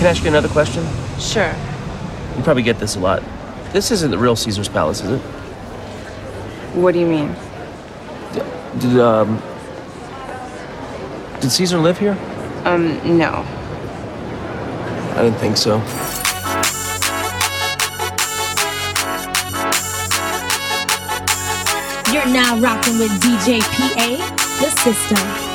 Can I ask you another question? Sure. You probably get this a lot. This isn't the real Caesar's Palace, is it? What do you mean? Did, um. Did Caesar live here? Um, no. I didn't think so. You're now rocking with DJ PA, the system.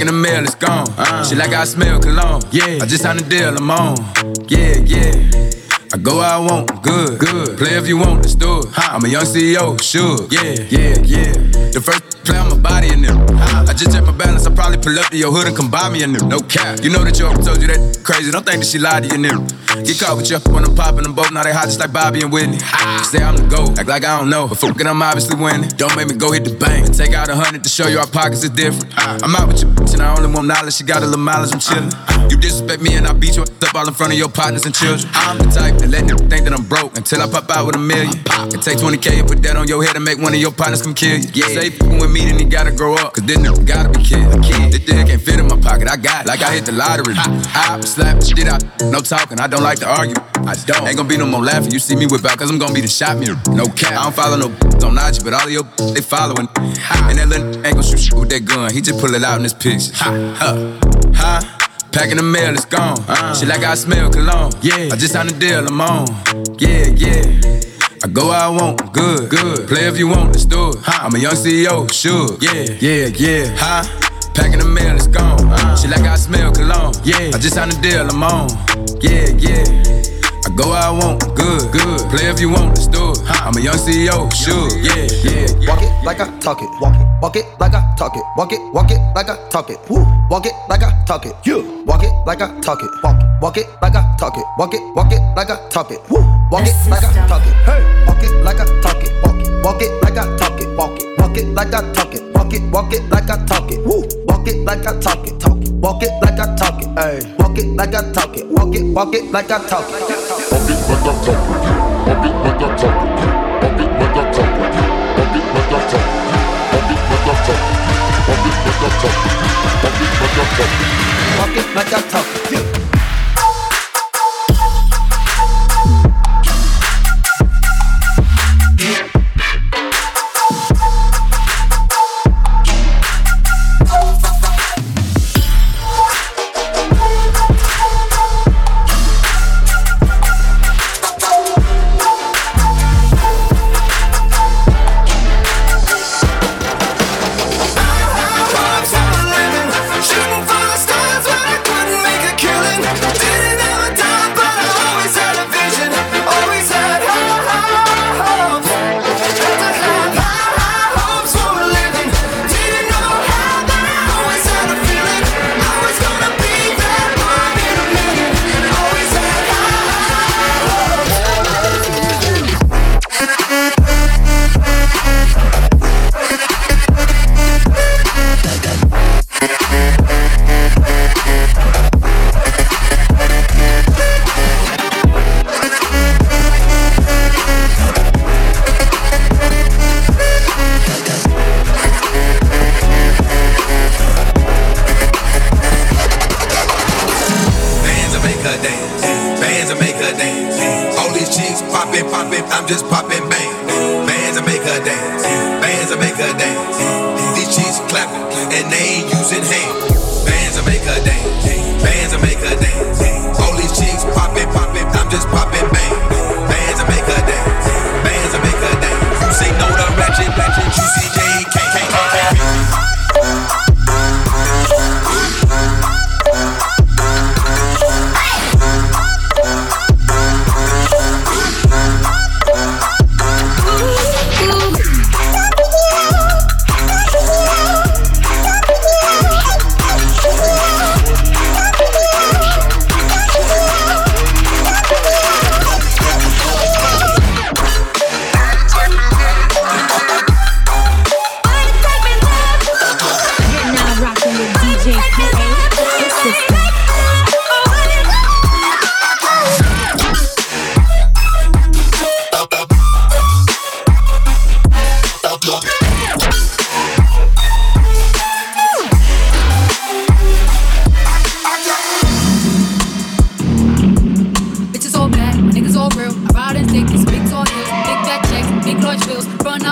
In the mail, it's gone. Uh, Shit like I smell cologne. Yeah, I just signed a deal, I'm on. Yeah, yeah. I go where I want, good, good. Play if you want, let's do it. I'm a young CEO, sure. Yeah, yeah, yeah. The first play on my body in them. I just check my balance, I probably pull up to your hood and come buy me a new. No cap. You know that your told you that crazy. Don't think that she lied to you, new. Get caught with you when I'm popping them both. Now they hot just like Bobby and Whitney. Say I'm the GOAT, act like I don't know. But fucking, I'm obviously winning. Don't make me go hit the bank. Take out a hundred to show you our pockets is different. I'm out with you, bitch, and I only want knowledge. She got a little mileage, I'm chillin'. You disrespect me and I beat you up all in front of your partners and children. I'm the type that let them think that I'm broke until I pop out with a million. It take 20k and put that on your head and make one of your partners come kill you. Yeah. Say with me, then he gotta grow up, cause then nigga gotta be kid. This thing can't fit in my pocket, I got it. Like I hit the lottery. I slap the shit out, no talking, I don't like to argue. I don't. Ain't gonna be no more laughing. You see me whip out, cause I'm gonna be the shot mirror. No cap. I don't follow no don't nod you, but all of your they following. And that little ain't gonna shoot shit with that gun. He just pull it out in this picture. Ha, ha, ha. Packing the mail, it's gone. Uh, shit like I smell cologne. Yeah, I just signed a deal, I'm on. Yeah, yeah. I go where I want, good, good. Play if you want, let's do it. I'm a young CEO, sure. Yeah, yeah, yeah. Huh? Packing the mail, it's gone. Uh, shit like I smell cologne. Yeah, I just signed a deal, I'm on. Yeah, yeah. I go where I want, good, good. Play if you want, let's do it. I'm a young CEO, sure, yeah, yeah. yeah. Walk it like I talk it, walk it, walk it like I talk it, walk it, walk it like I talk it, woo. Walk it like I talk it, you. Walk it like I talk it, walk it, walk it like I talk it, walk it, walk it like I talk it, woo. Walk it like I talk it, hey. Walk it like I talk it, walk it, walk it like I talk it, walk it, walk it like I talk it, walk it, walk it like I talk it, woo. Walk it like I talk it, talk it. Walk it like I talk it, hey. Walk it like I talk it, walk it, walk it like I talk it. It talk it. It like I talk it. Walk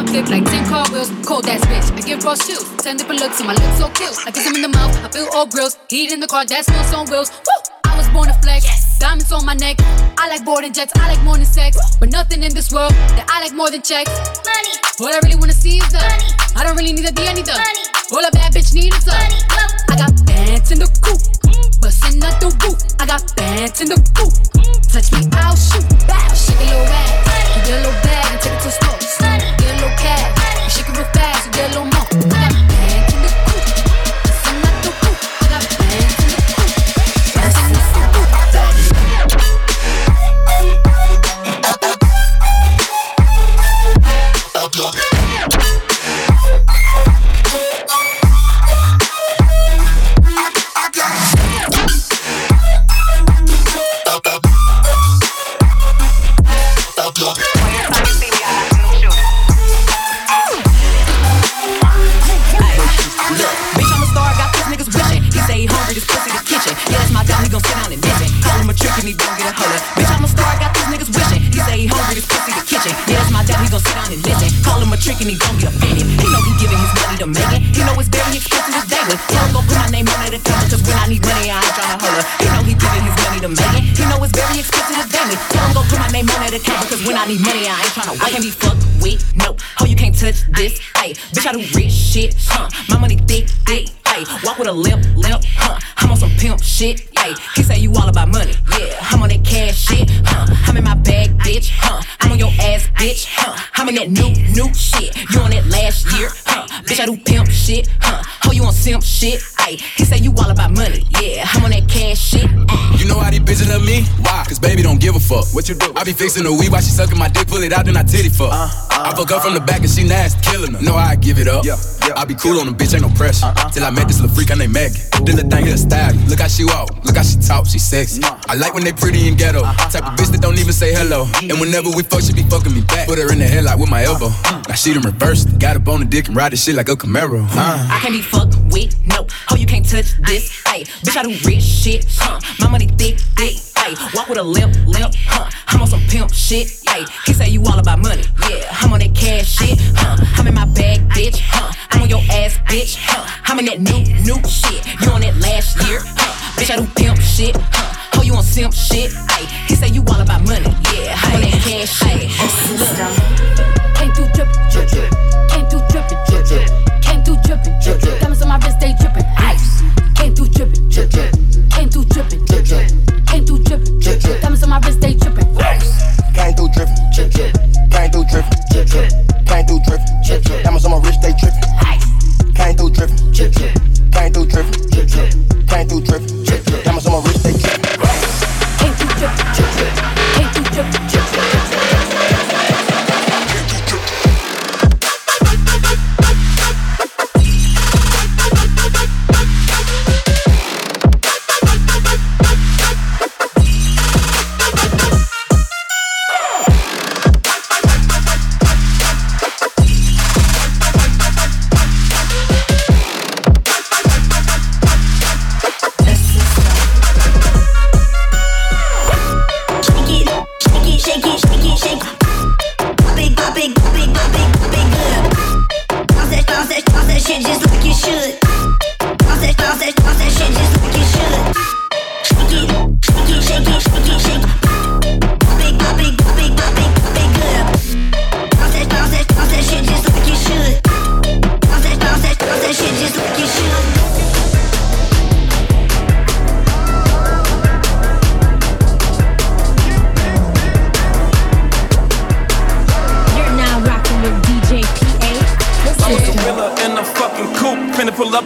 up flip like 10 car wheels. Cold ass bitch, I give raw chills. Ten different looks, and my lips so kills. I kiss 'em in the mouth, I feel all grills. Heat in the car, that smells on wheels. Woo! I was born to flex. Diamonds on my neck. I like boarding jets, I like more than sex. But nothing in this world that I like more than checks. Money. What I really wanna see is the money. I don't really need a D, I need the money. All a bad bitch need is the money. I got bands in the coop. Bustin' out the roof. I got bands in the coop. Mm. Touch me, I'll shoot. Bow, shake a little ass. You get a little bag and take it to a store. Little cash. Shake it real fast, you get a little more. My it cover, cause when I need money, I ain't tryna wait. I can't be fucked with, no. Oh, you can't touch this, ayy. Bitch, I do rich shit, huh? My money thick, thick, ayy. Walk with a limp, limp, huh? I'm on some pimp shit, ayy. He say you all about money, yeah. I'm on that cash shit, huh? I'm in my bag, bitch, huh? I'm on your ass, bitch, huh? I'm in that new, new shit. You on that last year, huh? Bitch, I do pimp shit, huh? Oh, you on simp shit, ayy. He say you all about money, yeah. I'm on that cash shit, ayy. You know how these bitches love me? Why? Cause baby don't give a fuck. What you do? I be fixing the weed while she sucking my dick, pull it out, then I titty fuck. Uh, uh, I fuck her from the uh. back and she nasty, killing her. No, I give it up. Yeah, yeah. I be cool on the bitch, ain't no pressure. Till I met this little freak, I named Maggie. This little thing here style. Look how she walk, look how she talk, she sexy. I like when they pretty and ghetto. Type of bitch that don't even say hello. And whenever we fuck, she be fucking me back. Put her in the headlock with my elbow. Now she done reversed. Got up on the dick and ride the shit like a Camaro. Uh. I can't be fucked with no. Oh, you can't touch this. Ayy, bitch, I do rich shit. Huh? My money thick, thick. Ayy, walk with a limp, limp. Huh? I'm on some pimp shit. Ayy, he say you all about money. Yeah, I'm on that cash shit. Huh? I'm in my bag, bitch. Huh? I'm on your ass, bitch. Huh? I'm in that new, new shit. You on that last year. Huh? Bitch, I do pimp shit. Huh? Oh, you on simp shit? Ayy, he say you all about money. Yeah, I'm on that cash shit. Look.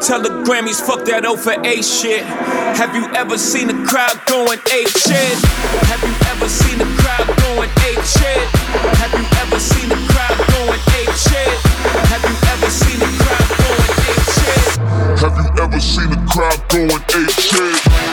Tell the Grammys, fuck that O for A shit. Have you ever seen a crowd going ape shit? Have you ever seen a crowd going ape shit? Have you ever seen a crowd going ape shit? Have you ever seen a crowd going ape shit? Have you ever seen a crowd going shit?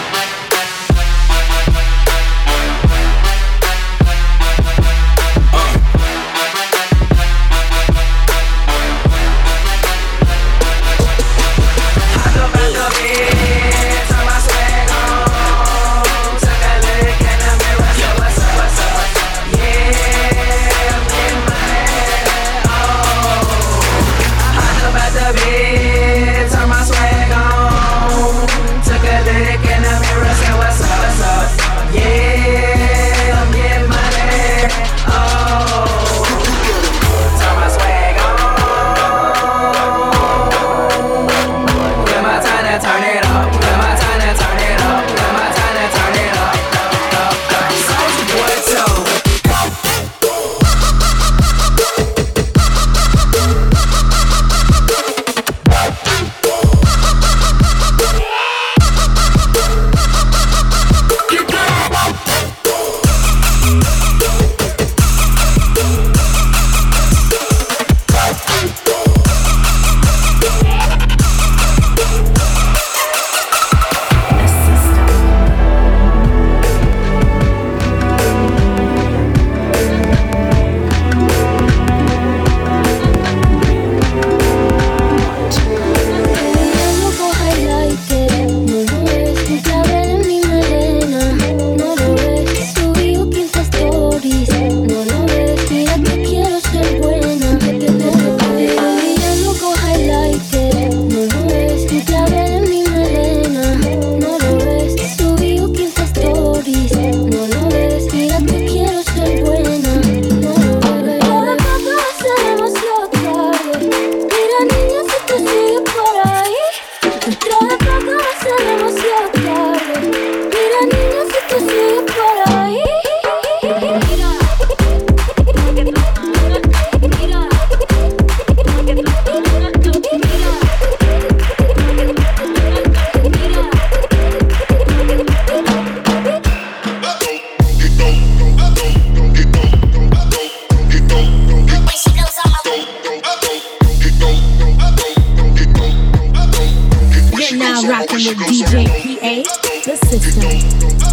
Rocking with DJ PA, the system.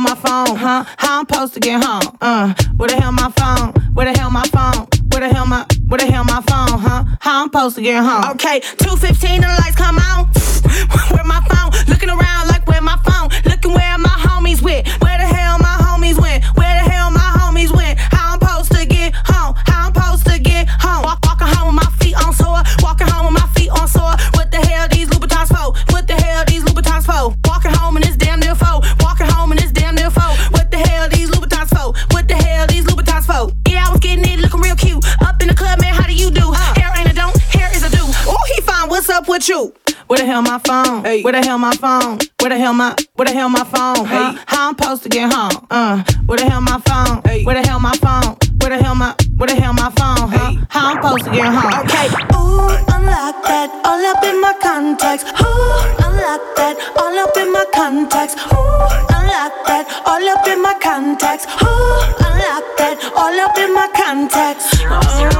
Hell my phone? Huh? How I'm supposed to get home? Uh, where the hell my phone? Where the hell my phone? Where the hell my where the hell my phone? Huh? How I'm supposed to get home? Okay, two fifteen and the lights come on. Phone? Where the hell my phone? Where the hell my where the hell my phone? Huh? How I'm supposed to get home? Uh, where the hell my phone? Hey. Where the hell my phone? Where the hell my where the hell my phone? Huh? How I'm supposed to get home? Okay. Ooh, unlock that, all up in my contacts. Ooh, unlock that, all up in my contacts. Ooh, unlock that, all up in my contacts. Ooh, unlock that, all up in my contacts. Oh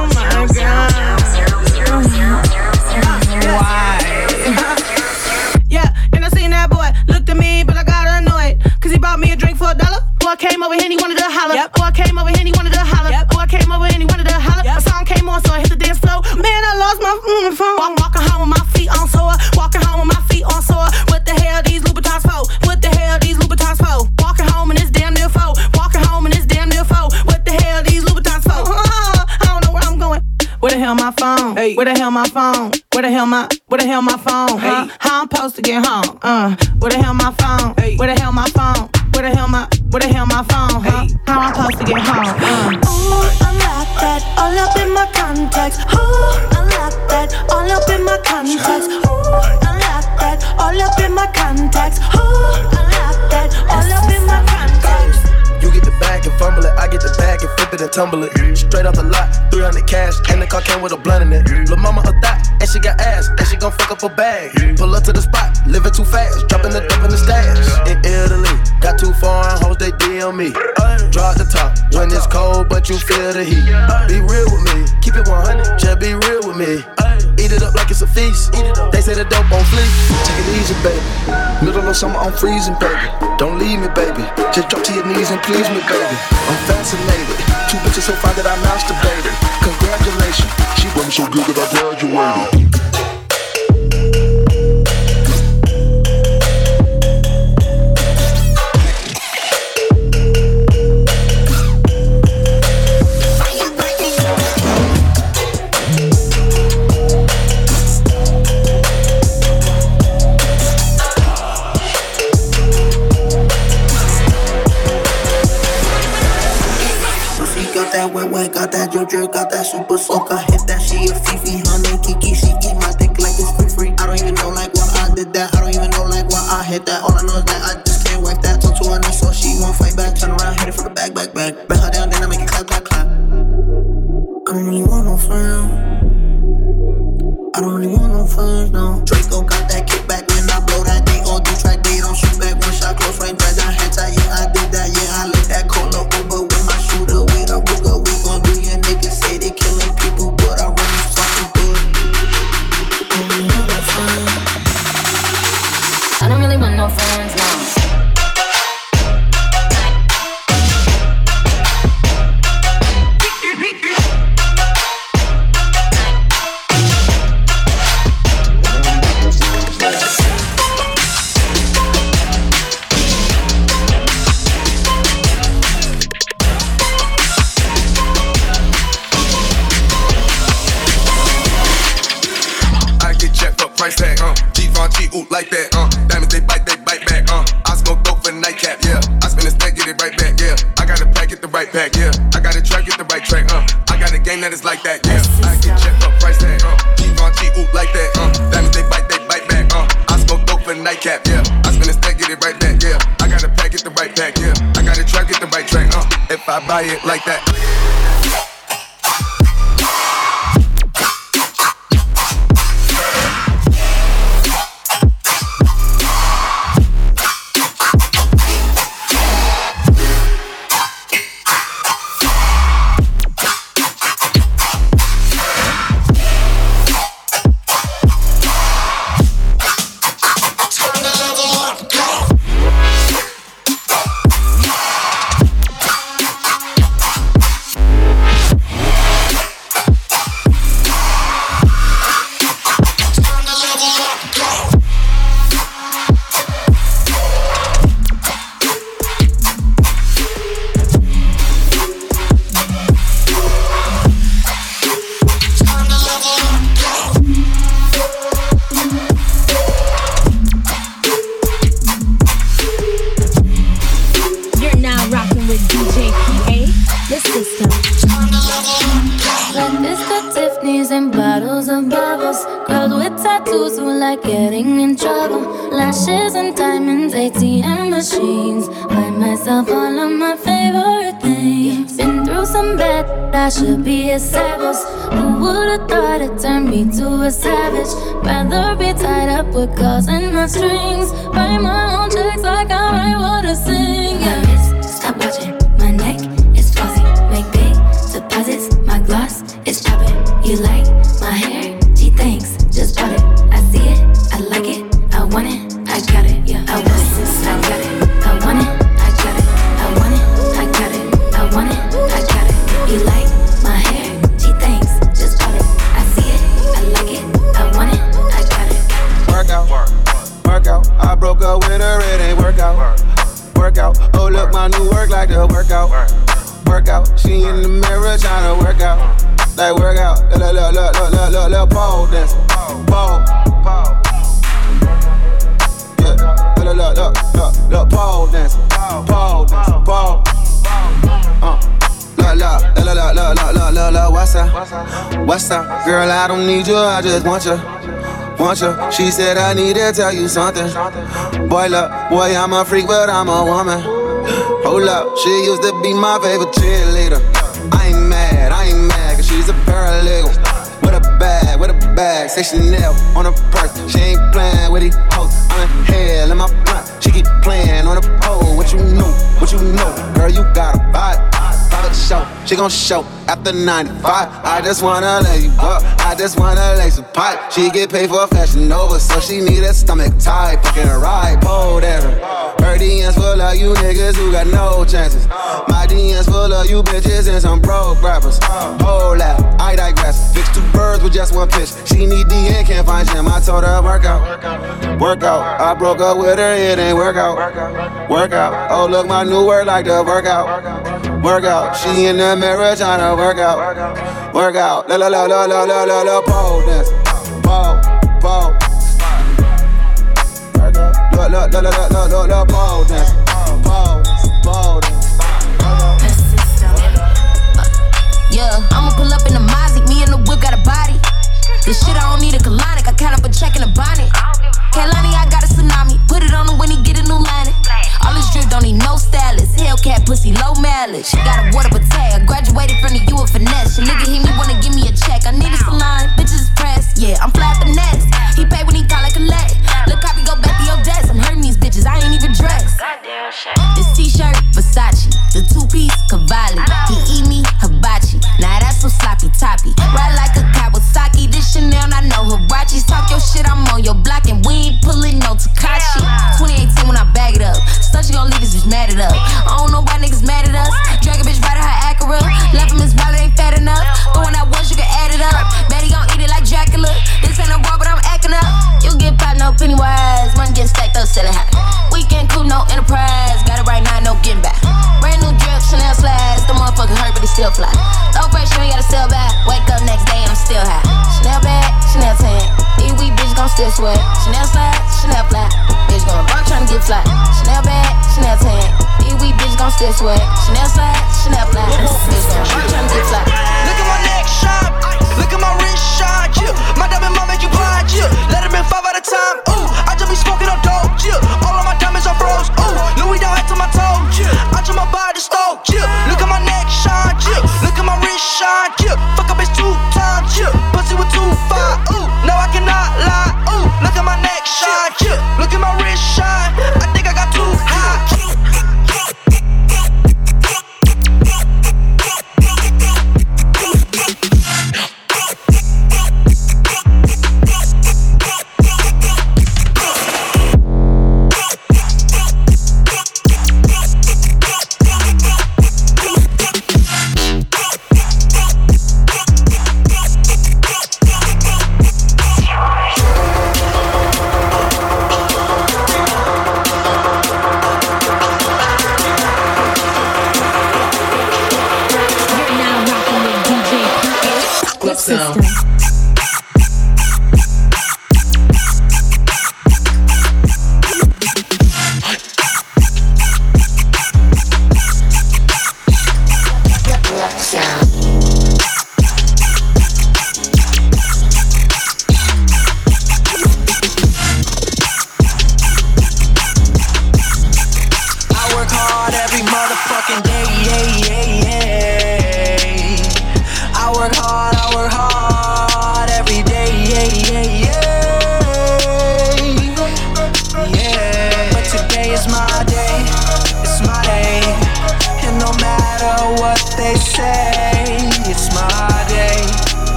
came over here and he wanted to holler. Yep. Boy came over here and he wanted to holler. Yep. Boy came over here and he wanted to holler. Yep. A song came on, so I hit the dance floor. Man, I lost my mm, phone. Walk, walking home with my feet on sore. Walking home with my feet on sore. What the hell these Louboutins for? What the hell these Louboutins for? Walking home in this damn near foe. Walking home in this damn near foe. What the hell these Louboutins for? I don't know where I'm going. Where the hell my phone? Where the hell my phone? Where the hell my where the hell my phone? Huh? How I'm supposed to get home? Uh, where the hell my phone? Where the hell my phone? Where the hell my where the hell my phone? Huh? How I'm supposed to get home? Uh. Ooh, unlock that, all up in my contacts. Ooh, unlock that, all up in my contacts. Ooh, unlock that, all up in my contacts. Ooh, unlock that, all up in my contacts. You get the bag and fumble it, I get the bag and flip it and tumble it. Straight off the lot, 300 cash, and the car came with a blunt in it. Lil' mama a thot, and she got ass, and she gon' fuck up a bag. Pull up to the spot, living too fast, dropping the dope in the stash. In Italy, got too foreign they me. Drop the top when it's cold, but you feel the heat. Be real with me, keep it 100, just be real with me. Eat it up like it's a feast. They say the dope on fleek. Take it easy, baby. Middle of summer, I'm freezing, baby. Don't leave me, baby. Just drop to your knees and please me, baby. I'm fascinated. Two bitches so fine that I masturbated. Congratulations. She wasn't so good that I graduated. Got that wet wet, got that drip, got that super soak. I hit that, she a Fifi, honey, Kiki. She eat my dick like it's free free. I don't even know like why I did that. I don't even know like why I hit that. All I know is that I just can't wipe that. Talk to her nice, so she won't fight back. Turn around, hit it from the back, back, back. Back her down, then I make it clap, clap, clap. I don't really want no friend. I don't really want no friends, no. Draco got that kickback it like that. Savage? Rather be tied up with calls and my strings. Write my own checks like I write what I sing. Yeah. Stop watching my neck, it's flossy. Make big deposits, my gloss is chopping. You like my hair? My new work like workout. Work out. She in the mirror trying to work out. Like work out. Look, look, look, look, look, look, look, look, pole dance. Pole. Yeah. Look, look, look, look, look, look, pole dance. Pole dance. Pole. Uh. Look, look, look, look, look, look, look, look, look, what's up? What's up? Girl, I don't need you, I just want you. Want you. She said I need to tell you something. Boy, look, boy, I'm a freak, but I'm a woman. Hold up, she used to be my favorite cheerleader. I ain't mad, I ain't mad, cause she's a paralegal. With a bag, with a bag, say Chanel on her purse. She ain't playing with these hoes. I'm in hell in my blunt. She keep playing on the pole. What you know, what you know, girl, you got a vibe. Private show, she gon' show after 95. I just wanna lay you up, I just wanna lay a pipe. She get paid for a fashion over, so she need a stomach tight. Fucking ride, pole there. Her DMs full of you niggas who got no chances. My DMs full of you bitches and some broke rappers. Hold up, I digress. Fix two birds with just one pitch. She need DN, can't find Jim. I told her work out, work out. I broke up with her, it ain't work out, work out. Oh look, my new word like the workout, work out. She in the mirror tryna work out, work out. La la la la la la la la pole dance, pole, pole. Look, look, look, look, look, look, look, pole dance, pole, pole. Yeah, I'ma pull up in the Mozzie, me and the whip got a body. This shit I don't need a colonic, I count up a check in a bonnet. Kalani, I got a tsunami, put it on him when he get a new line. All this drip don't need no stylist. Hellcat pussy, low mileage. Got a water but tag. Graduated from the U of finesse. Your nigga hear me wanna give me a check. I need a salon, bitches pressed. Yeah, I'm fly finesse. He pay when he call like a collect. Look, copy go back to your desk. I'm hurting these bitches, I ain't even dressed. This t-shirt, Versace. The two-piece, Cavalli. He eat me, hibachi. Now that's so sloppy toppy. Ride like a Kawasaki. This Chanel, I know Hirachis. Talk your shit, I'm on your block. And we ain't pulling no Tekashi. Stuff she gon' leave this bitch mad at us. I don't know why niggas mad at us. Drag a bitch right at her Acura. Left him his wallet ain't fat enough. Throwing out once, you can add it up. Bet he gon' eat it like Dracula. This ain't no raw, but I'm acting up. You get popped, no penny wise. Money get stacked up, selling high. Weekend cool, no enterprise. Got it right now, no getting back. Brand new drip, Chanel slides. The motherfucker hurt, but he still fly. Low pressure, ain't gotta sell back. Wake up next day, I'm still high. Chanel bag, Chanel tan. These weak bitches gon' still sweat. Chanel slide, Chanel fly. Bitch going broke tryna get fly. This way, Chanel slide, Chanel fly. This what? I'm trying to get fly. Look at my neck shot. Look at my wrist shot. Yeah. My diamond mom make you blind. Yeah. Let him in five at a time. Ooh, I just be smoking on dope. Yeah. All of my diamonds are froze. Ooh, Louis down hat to my toe. Yeah. I just my body stoked. Yeah. Look at my neck shot. Yeah. Look at my wrist shot. Yeah. Fuck up bitch two times. Yeah. Pussy with two five. Ooh, now I cannot lie. Ooh, look at my neck shot. Yeah. Look at my wrist.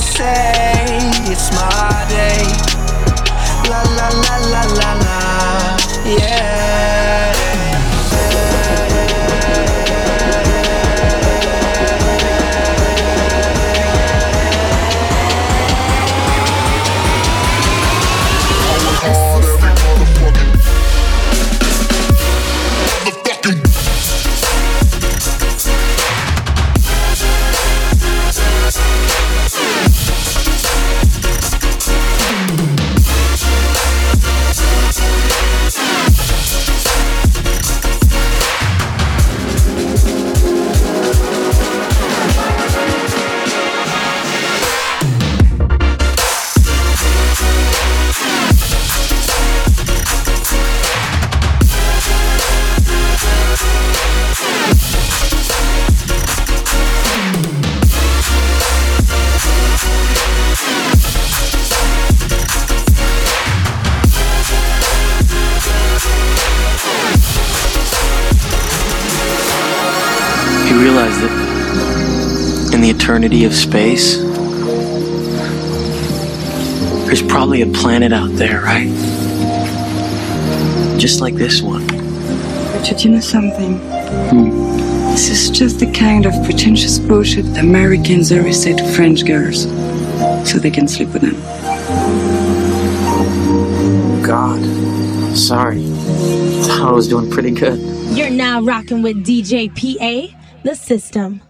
say. of space. There's probably a planet out there, right? Just like this one. Richard, you know something? Hmm. This is just the kind of pretentious bullshit Americans always say to French girls so they can sleep with them. God, sorry. I was doing pretty good. You're now rocking with DJ PA, the system.